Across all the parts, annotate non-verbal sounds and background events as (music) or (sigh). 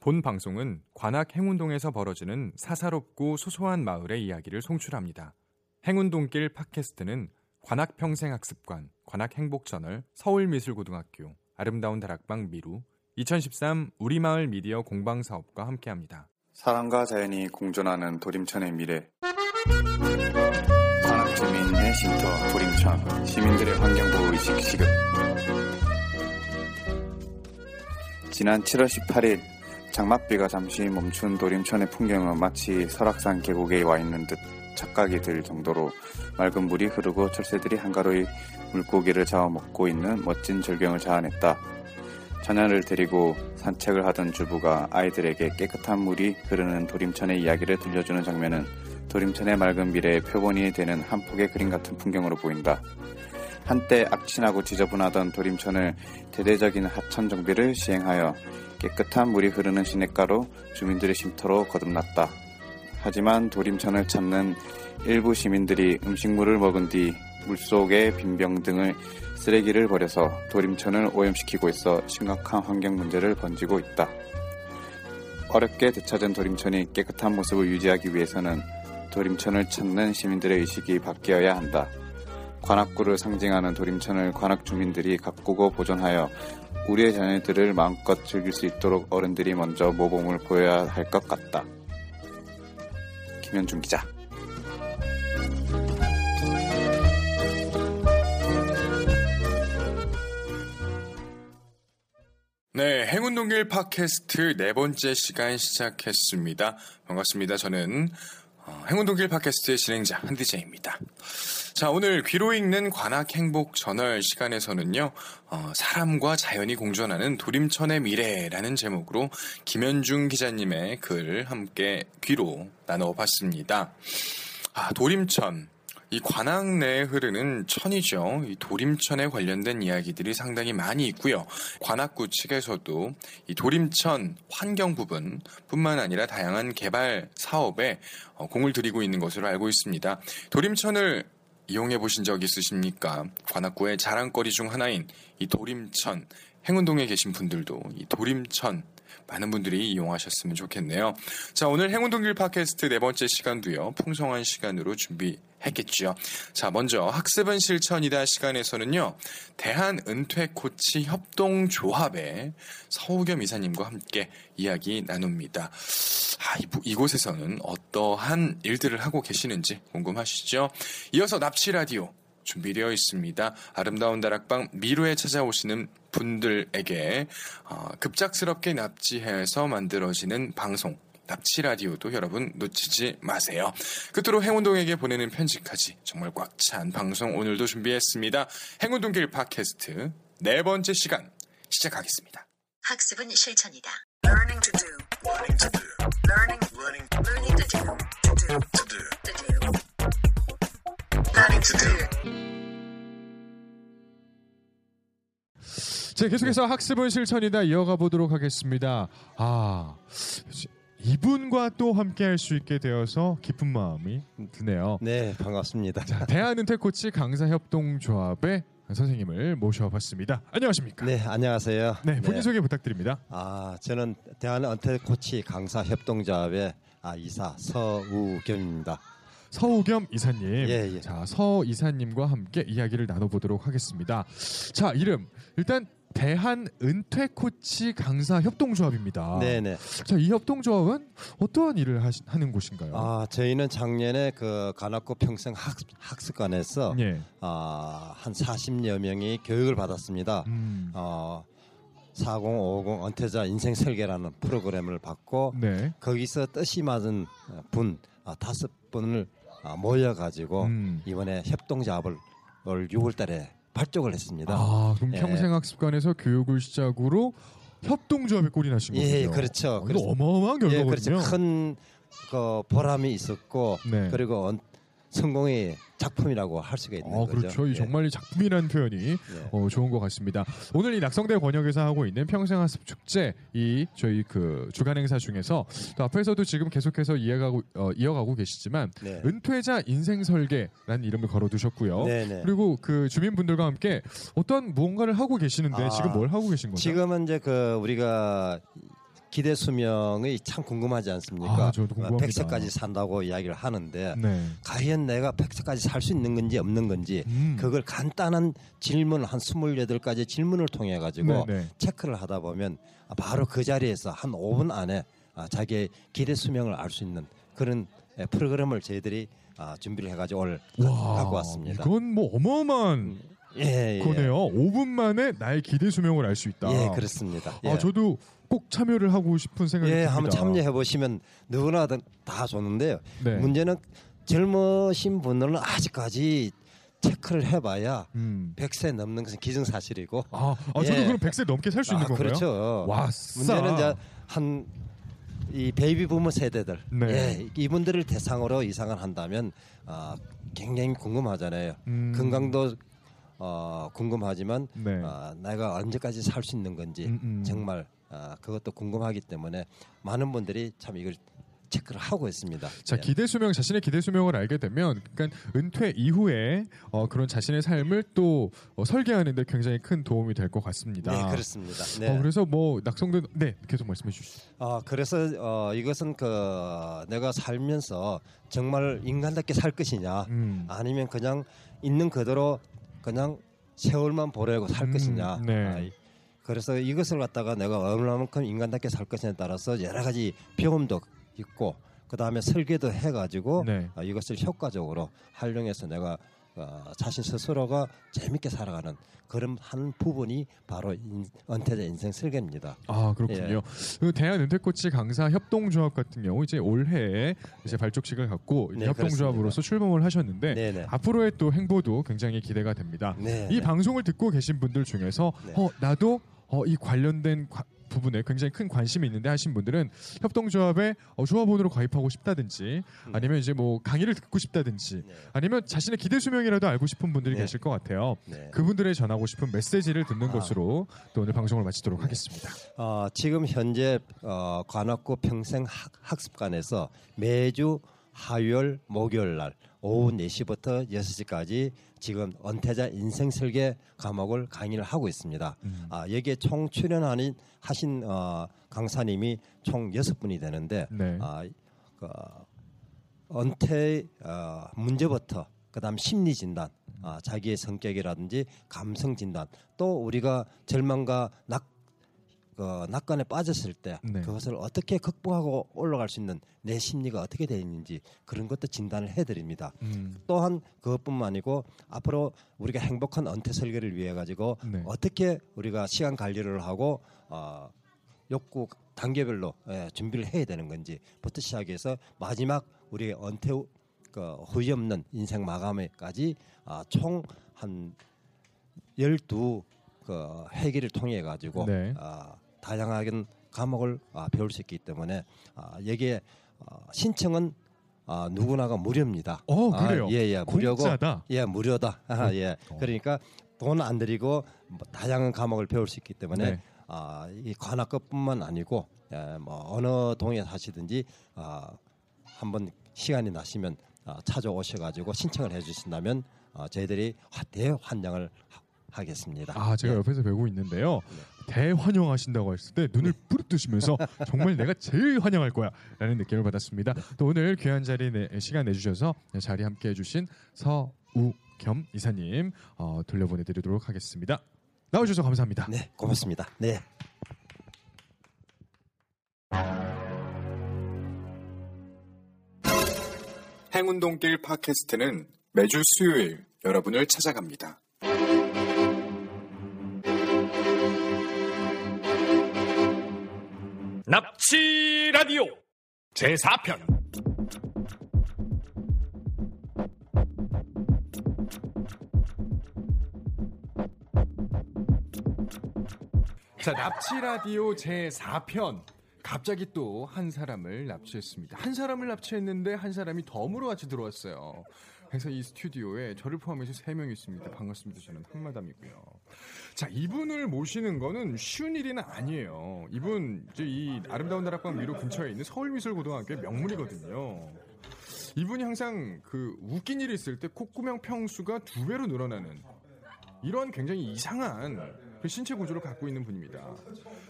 본 방송은 관악 행운동에서 벌어지는 사사롭고 소소한 마을의 이야기를 송출합니다. 행운동길 팟캐스트는 관악 평생학습관, 관악 행복저널, 서울미술고등학교, 아름다운 다락방 미루, 2013 우리마을 미디어 공방사업과 함께합니다. 사람과 자연이 공존하는 도림천의 미래 관악 주민의 쉼터 도림천 시민들의 환경보호 의식 시급 지난 7월 18일 장맛비가 잠시 멈춘 도림천의 풍경은 마치 설악산 계곡에 와 있는 듯 착각이 들 정도로 맑은 물이 흐르고 철새들이 한가로이 물고기를 잡아먹고 있는 멋진 절경을 자아냈다. 자녀를 데리고 산책을 하던 주부가 아이들에게 깨끗한 물이 흐르는 도림천의 이야기를 들려주는 장면은 도림천의 맑은 미래의 표본이 되는 한 폭의 그림 같은 풍경으로 보인다. 한때 악취나고 지저분하던 도림천을 대대적인 하천 정비를 시행하여 깨끗한 물이 흐르는 시냇가로 주민들의 쉼터로 거듭났다. 하지만 도림천을 찾는 일부 시민들이 음식물을 먹은 뒤 물속에 빈병 등을 쓰레기를 버려서 도림천을 오염시키고 있어 심각한 환경 문제를 번지고 있다. 어렵게 되찾은 도림천이 깨끗한 모습을 유지하기 위해서는 도림천을 찾는 시민들의 의식이 바뀌어야 한다. 관악구를 상징하는 도림천을 관악 주민들이 가꾸고 보존하여 우리의 자녀들을 마음껏 즐길 수 있도록 어른들이 먼저 모범을 보여야 할 것 같다. 김현중 기자. 네, 행운동길 팟캐스트 네 번째 시간 시작했습니다. 반갑습니다. 저는 어, 행운동길 팟캐스트의 진행자 한디제입니다. 자, 오늘 귀로 읽는 관악 행복 저널 시간에서는요, 어, 사람과 자연이 공존하는 도림천의 미래라는 제목으로 김현중 기자님의 글 함께 귀로 나눠봤습니다. 아, 도림천. 이 관악 내에 흐르는 천이죠. 이 도림천에 관련된 이야기들이 상당히 많이 있고요. 관악구 측에서도 이 도림천 환경 부분 뿐만 아니라 다양한 개발 사업에 어, 공을 들이고 있는 것으로 알고 있습니다. 도림천을 이용해 보신 적 있으십니까? 관악구의 자랑거리 중 하나인 이 도림천 행운동에 계신 분들도 이 도림천 많은 분들이 이용하셨으면 좋겠네요. 자, 오늘 행운동길 팟캐스트 네 번째 시간도요, 풍성한 시간으로 준비했겠죠. 자, 먼저 학습은 실천이다 시간에서는요, 대한 은퇴 코치 협동 조합의 서우겸 이사님과 함께 이야기 나눕니다. 아, 이곳에서는 어떠한 일들을 하고 계시는지 궁금하시죠? 이어서 납치 라디오 준비되어 있습니다. 아름다운 다락방 미루에 찾아오시는 분들에게 어, 급작스럽게 납치해서 만들어지는 방송 납치 라디오도 여러분 놓치지 마세요. 끝으로 행운동에게 보내는 편지까지 정말 꽉 찬 방송 오늘도 준비했습니다. 행운동길 팟캐스트 네 번째 시간 시작하겠습니다. 학습은 실천이다. Learning to do. Learning to do. Learning. Learning. Learning to do. To do. To do. To do. Learning to do. 자, 계속해서 학습은 실천이다 이어가 보도록 하겠습니다. 아, 이분과 또 함께 할 수 있게 되어서 기쁜 마음이 드네요. 네, 반갑습니다. 자, 대한은퇴 코치 강사협동조합의 선생님을 모셔봤습니다. 안녕하십니까? 네, 안녕하세요. 네, 본인 네. 소개 부탁드립니다. 아, 저는 대한은퇴 코치 강사협동조합의 아, 이사 서우겸입니다. 서우겸 이사님. 예, 예. 자, 서 이사님과 함께 이야기를 나눠보도록 하겠습니다. 자, 이름 일단 대한 은퇴 코치 강사 협동조합입니다. 네, 네. 자, 이 협동조합은 어떠한 일을 하시, 하는 곳인가요? 아, 저희는 작년에 그 관악구 평생 학, 학습관에서 예. 아, 한 40여 명이 교육을 받았습니다. 음. 어, 4050 은퇴자 인생 설계라는 프로그램을 받고 네. 거기서 뜻이 맞은 어, 분 아, 다섯 분을 아, 모여가지고 음. 이번에 협동작업을 올 6월달에 발족을 했습니다. 아, 그럼 예. 평생학습관에서 교육을 시작으로 협동조합에 꼴이 나신 거군요. 예, 그렇죠. 어, 그래서- 어마어마한 예, 결과거든요. 그렇죠. 큰 그 보람이 있었고 네. 그리고 언- 성공의 작품이라고 할 수가 있는 어, 거죠. 그렇죠. 이 예. 정말 이 작품이라는 표현이 예. 어, 좋은 것 같습니다. 오늘 이 낙성대 권역에서 하고 있는 평생학습 축제 이 저희 그 주간 행사 중에서 또 앞에서도 지금 계속해서 이어가고 어, 이어가고 계시지만 네. 은퇴자 인생 설계라는 이름을 걸어두셨고요. 네네. 그리고 그 주민분들과 함께 어떤 무언가를 하고 계시는데 아, 지금 뭘 하고 계신 거죠? 지금은 이제 그 우리가 기대 수명이 참 궁금하지 않습니까? 아, 저도 궁금합니다. 100세까지 산다고 이야기를 하는데 네. 과연 내가 100세까지 살 수 있는 건지 없는 건지 음. 그걸 간단한 질문 한 28가지 질문을 통해 가지고 네, 네. 체크를 하다 보면 바로 그 자리에서 한 5분 안에 아, 자기의 기대 수명을 알 수 있는 그런 예, 프로그램을 저희들이 아, 준비를 해가지고 오늘 와, 갖고 왔습니다. 이건 뭐 어마어마한 예, 예. 거네요. 5분 만에 나의 기대 수명을 알 수 있다. 예, 그렇습니다. 예. 아, 저도 꼭 참여를 하고 싶은 생각이 예, 듭니다. 한번 참여해 보시면 누구나 다- 다 좋는데요. 네. 문제는 젊으신 분들은 아직까지 체크를 해봐야 음. 100세 넘는 것은 기정사실이고. 아, 아 저도 예. 그럼 100세 넘게 살 수 있는 아, 건가요? 그렇죠. 와, 문제는 이제 한 이 베이비 부모 세대들, 네. 예, 이분들을 대상으로 이상을 한다면 아, 굉장히 궁금하잖아요. 음. 건강도 어, 궁금하지만 네. 아, 내가 언제까지 살 수 있는 건지 음, 음. 정말 아, 그것도 궁금하기 때문에 많은 분들이 참 이걸 체크를 하고 있습니다. 자 예. 기대 수명 자신의 기대 수명을 알게 되면 그러니까 은퇴 이후에 어, 그런 자신의 삶을 또 어, 설계하는데 굉장히 큰 도움이 될 것 같습니다. 네, 그렇습니다. 네. 어, 그래서 뭐 낙성대 네 계속 말씀해 주시죠. 아 그래서 어, 이것은 그 내가 살면서 정말 인간답게 살 것이냐 음. 아니면 그냥 있는 그대로 그냥 세월만 보내고 살 음, 것이냐. 네. 아, 이- 그래서 이것을 갖다가 내가 얼마만큼 인간답게 살 것이냐에 따라서 여러 가지 병험도 있고 그 다음에 설계도 해가지고 네. 아, 이것을 효과적으로 활용해서 내가 어, 자신 스스로가 재밌게 살아가는 그런 한 부분이 바로 인, 은퇴자 인생 설계입니다. 아 그렇군요. 예. 그 대한 은퇴코치 강사 협동조합 같은 경우 이제 올해 이제 발족식을 갖고 네, 협동조합으로서 출범을 하셨는데 네네. 앞으로의 또 행보도 굉장히 기대가 됩니다. 네. 이 방송을 듣고 계신 분들 중에서 네. 어 나도 어, 이 관련된 과- 부분에 굉장히 큰 관심이 있는데 하신 분들은 협동조합에 어, 조합원으로 가입하고 싶다든지 아니면 이제 뭐 강의를 듣고 싶다든지 네. 아니면 자신의 기대 수명이라도 알고 싶은 분들이 네. 계실 것 같아요. 네. 그분들의 전하고 싶은 메시지를 듣는 아. 것으로 또 오늘 방송을 마치도록 하겠습니다. 어, 지금 현재 어, 관악구 평생 학, 학습관에서 매주 화요일, 목요일 날 오후 4시부터 6시까지 지금 은퇴자 인생 설계 과목을 강의를 하고 있습니다. 음. 아, 여기에 총 출연하신 하신 어, 강사님이 총 여섯 분이 되는데 네. 아, 그, 은퇴 어, 문제부터 그다음 심리 진단, 아, 자기의 성격이라든지 감성 진단, 또 우리가 절망과 낙 그 낙관에 빠졌을 때 네. 그것을 어떻게 극복하고 올라갈 수 있는 내 심리가 어떻게 되어 있는지 그런 것도 진단을 해드립니다. 음. 또한 그것뿐만 아니고 앞으로 우리가 행복한 은퇴 설계를 위해 가지고 네. 어떻게 우리가 시간 관리를 하고 어, 욕구 단계별로 예, 준비를 해야 되는 건지부터 시작해서 마지막 우리의 은퇴 후- 그 후회 없는 인생 마감에까지 아, 총한 열두 그 회기를 통해 가지고 네. 아, 다양하게 과목을 아, 배울 수 있기 때문에 아, 여기에 어, 신청은 아, 누구나가 무료입니다. 어, 아, 그래요? 예, 예, 무료고 공짜다. 예, 무료다. 아, (laughs) 예. 어. 그러니까 돈 안 들이고 뭐 다양한 과목을 배울 수 있기 때문에 네. 아, 이 관악급뿐만 아니고 예, 뭐 어느 동에 사시든지 아, 한번 시간이 나시면 아, 찾아오셔 가지고 신청을 해 주신다면 아, 저희들이 화- 대환영을 하- 하겠습니다. 아 제가 예. 옆에서 배우고 있는데요. 대환영하신다고 했을 때 눈을 부릅뜨시면서 (laughs) 정말 내가 제일 환영할 거야라는 느낌을 받았습니다. 또 오늘 귀한 자리 내, 시간 내주셔서 자리 함께 해주신 서우겸 이사님 어, 돌려보내드리도록 하겠습니다. 나와주셔서 감사합니다. 네, 고맙습니다. 네. 행운동길 팟캐스트는 매주 수요일 여러분을 찾아갑니다. 납치 라디오 제4편 자, 납치 라디오 제 4편. 갑자기 또 한 사람을 납치했습니다. 한 사람을 납치했는데 한 사람이 덤으로 같이 들어왔어요. 그래서 이 스튜디오에 저를 포함해서 3명 있습니다. 반갑습니다. 저는 한마담이고요. 자, 이분을 모시는 거는 쉬운 일은 아니에요. 이분 이제 이 아름다운 다락방 위로 근처에 있는 서울미술고등학교의 명물이거든요. 이분이 항상 그 웃긴 일이 있을 때 콧구멍 평수가 두 배로 늘어나는 이런 굉장히 이상한 그 신체 구조를 갖고 있는 분입니다.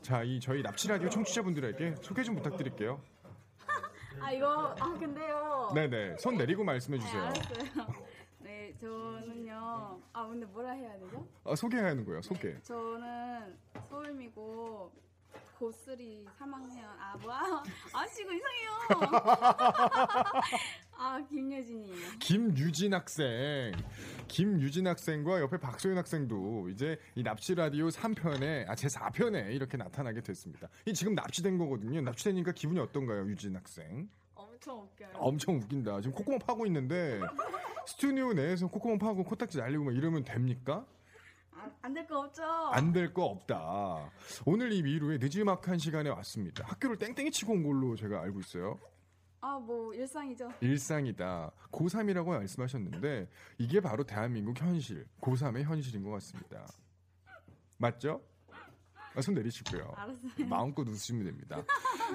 자, 이 저희 납치 라디오 청취자분들에게 소개 좀 부탁드릴게요. 아 이거 아 근데요. 네네, 손 내리고 말씀해 네, 주세요. 알았어요. (laughs) 네 저는요. 아 근데 뭐라 해야 되죠? 아, 소개해야 하는 거예요. 소개. 저는 소울미고 고쓰리 3학년 아 뭐야? 아 지금 이상해요. (laughs) 아 김여진이에요. 김유진 학생, 김유진 학생과 옆에 박소연 학생도 이제 이 납치 라디오 3편에 아제 4편에 이렇게 나타나게 됐습니다. 이 지금 납치된 거거든요. 납치되니까 기분이 어떤가요, 유진 학생? 엄청 웃겨요. 엄청 웃긴다. 지금 콧구멍 파고 있는데 스튜디오 내에서 콧구멍 파고 코딱지 날리고 막 이러면 됩니까? 안 될 거 없죠? 안 될 거 없다. 오늘 이 미루에 늦지막한 시간에 왔습니다. 학교를 땡땡이 치고 온 걸로 제가 알고 있어요. 아 뭐 일상이죠. 일상이다. 고3이라고 말씀하셨는데 이게 바로 대한민국 현실, 고3의 현실인 것 같습니다. 맞죠? 아, 손 내리시고요. 알았어요. 마음껏 웃으시면 됩니다.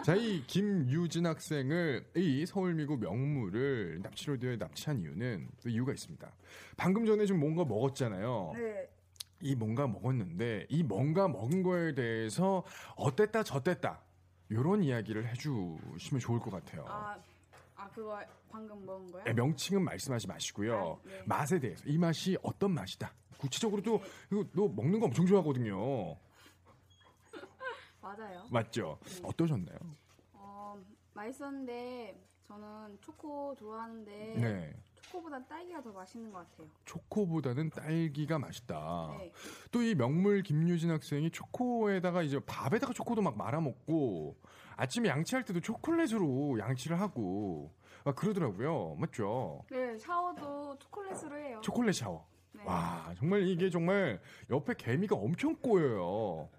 자, 이 김유진 학생을 이 서울미국 명물을 납치로디오에 납치한 이유는 또 이유가 있습니다. 방금 전에 좀 뭔가 먹었잖아요. 네. 이 뭔가 먹었는데 이 뭔가 먹은 거에 대해서 어땠다 저땠다 이런 이야기를 해주시면 좋을 것 같아요. 아, 아 그거 방금 먹은 거요? 네, 명칭은 말씀하지 마시고요. 아, 네. 맛에 대해서 이 맛이 어떤 맛이다. 구체적으로도 이거 너 먹는 거 엄청 좋아하거든요. (laughs) 맞아요. 맞죠? 어떠셨나요? 어, 맛있었는데 저는 초코 좋아하는데 네. 초코보다 딸기가 더 맛있는 것 같아요. 초코보다는 딸기가 맛있다. 네. 또 이 명물 김유진 학생이 초코에다가 이제 밥에다가 초코도 막 말아 먹고 아침에 양치할 때도 초콜릿으로 양치를 하고 아, 그러더라고요. 맞죠? 네, 샤워도 초콜릿으로 해요. 초콜릿 샤워. 네. 와 정말 이게 정말 옆에 개미가 엄청 꼬여요.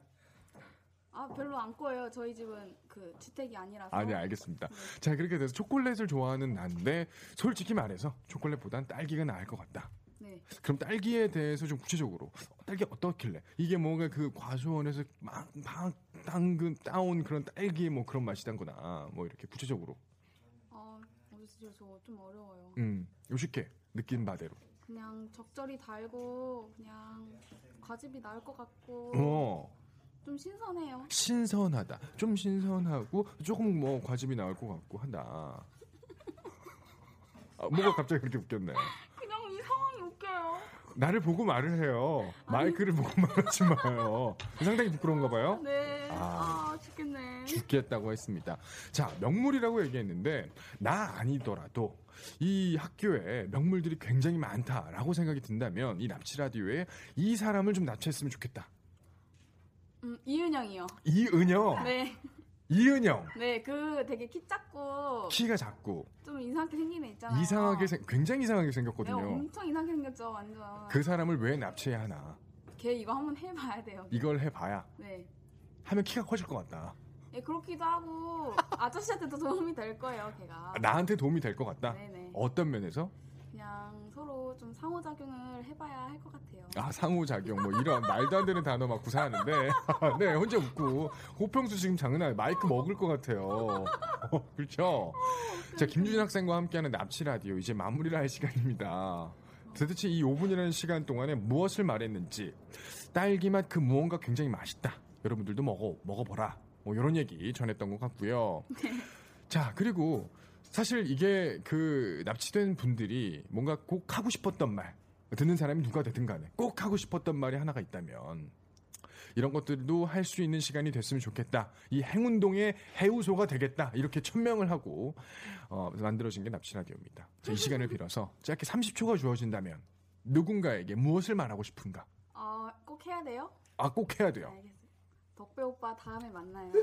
아, 별로 안 꼬여요. 저희 집은 그 주택이 아니라서. 아네 알겠습니다. 자 그렇게 돼서 초콜릿을 좋아하는 난데 솔직히 말해서 초콜릿보단 딸기가 나을 것 같다. 네. 그럼 딸기에 대해서 좀 구체적으로 딸기 어떻길래 이게 뭔가 그 과수원에서 막 막 당근 따온 그런 딸기의 뭐 그런 맛이단거나 뭐 이렇게 구체적으로 어, 어디서 저좀 어려워요. 음 요식해 느낀 바대로 그냥 적절히 달고 그냥 과즙이 나을 것 같고 어 좀 신선해요. 신선하다 좀 신선하고 조금 뭐 과즙이 나올 것 같고 하다 아, 뭐가 갑자기 그렇게 웃겼네 그냥 이 상황이 웃겨요. 나를 보고 말을 해요 마이크를 보고 (laughs) 말하지 마요 상당히 부끄러운가 봐요 네. 아. 아, 죽겠네. 죽겠다고 했습니다. 자, 명물이라고 얘기했는데 나 아니더라도 이 학교에 명물들이 굉장히 많다라고 생각이 든다면 이 납치 라디오에 이 사람을 좀 납치했으면 좋겠다. 음, 이은영이요. 이은영. 네. 이은영. 네, 그 되게 키 작고 키가 작고 좀 이상하게 생긴 애 있잖아요. 이상하게 생, 굉장히 이상하게 네, 생겼거든요. 엄청 이상하게 생겼죠, 완전. 그 사람을 왜 납치해야 하나? 걔 이거 한번 해봐야 돼요. 이걸 해봐야 네. 하면 키가 커질 것 같다. 예, 그렇기도 하고 아저씨한테도 도움이 될 거예요, 걔가. 나한테 도움이 될 것 같다. 네네. 어떤 면에서? 좀 상호작용을 해봐야 할 것 같아요. 아 상호작용. 뭐 이런 말도 안 되는 단어 막 구사하는데. (laughs) 네 혼자 웃고. 호평수 지금 장난 아니에요. 마이크 먹을 것 같아요. 어, 그렇죠? 자 김주진 학생과 함께하는 납치 라디오 이제 마무리를 할 시간입니다. 도대체 이 5분이라는 시간 동안에 무엇을 말했는지 딸기 맛 그 무언가 굉장히 맛있다. 여러분들도 먹어 먹어보라. 뭐 이런 얘기 전했던 것 같고요. 자 그리고 사실 이게 그 납치된 분들이 뭔가 꼭 하고 싶었던 말 듣는 사람이 누가 되든 간에 꼭 하고 싶었던 말이 하나가 있다면 이런 것들도 할 수 있는 시간이 됐으면 좋겠다. 이 행운동의 해우소가 되겠다. 이렇게 천명을 하고 어, 만들어진 게 납치 라디오입니다. 자, 이 시간을 빌어서 짧게 30초가 주어진다면 누군가에게 무엇을 말하고 싶은가? 어, 꼭 해야 돼요? 아, 꼭 해야 돼요. 알겠어요. 덕배 오빠 다음에 만나요. (laughs)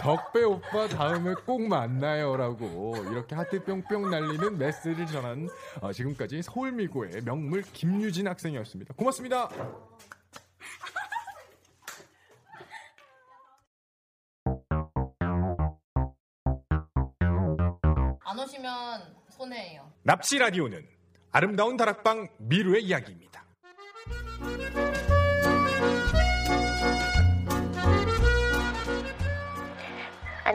덕배 오빠 다음에 꼭 만나요라고 이렇게 하트 뿅뿅 날리는 메시지를 전한 어, 지금까지 서울미고의 명물 김유진 학생이었습니다. 고맙습니다. 안 오시면 손해예요. 납치 라디오는 아름다운 다락방 미루의 이야기입니다.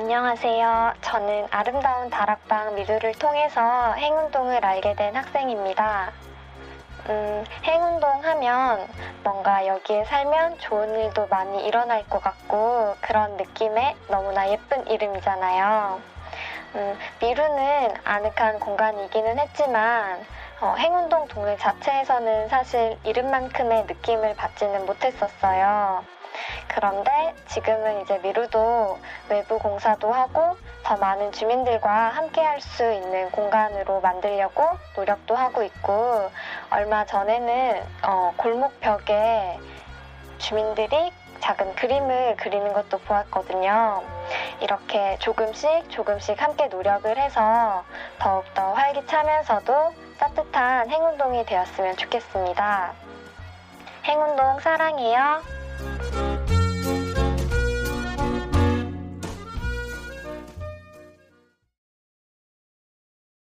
안녕하세요. 저는 아름다운 다락방 미루를 통해서 행운동을 알게 된 학생입니다. 음, 행운동 하면 뭔가 여기에 살면 좋은 일도 많이 일어날 것 같고 그런 느낌의 너무나 예쁜 이름이잖아요. 음, 미루는 아늑한 공간이기는 했지만 어, 행운동 동네 자체에서는 사실 이름만큼의 느낌을 받지는 못했었어요. 그런데 지금은 이제 미루도 외부 공사도 하고 더 많은 주민들과 함께 할 수 있는 공간으로 만들려고 노력도 하고 있고 얼마 전에는 어, 골목벽에 주민들이 작은 그림을 그리는 것도 보았거든요. 이렇게 조금씩 조금씩 함께 노력을 해서 더욱더 활기차면서도 따뜻한 행운동이 되었으면 좋겠습니다. 행운동 사랑해요.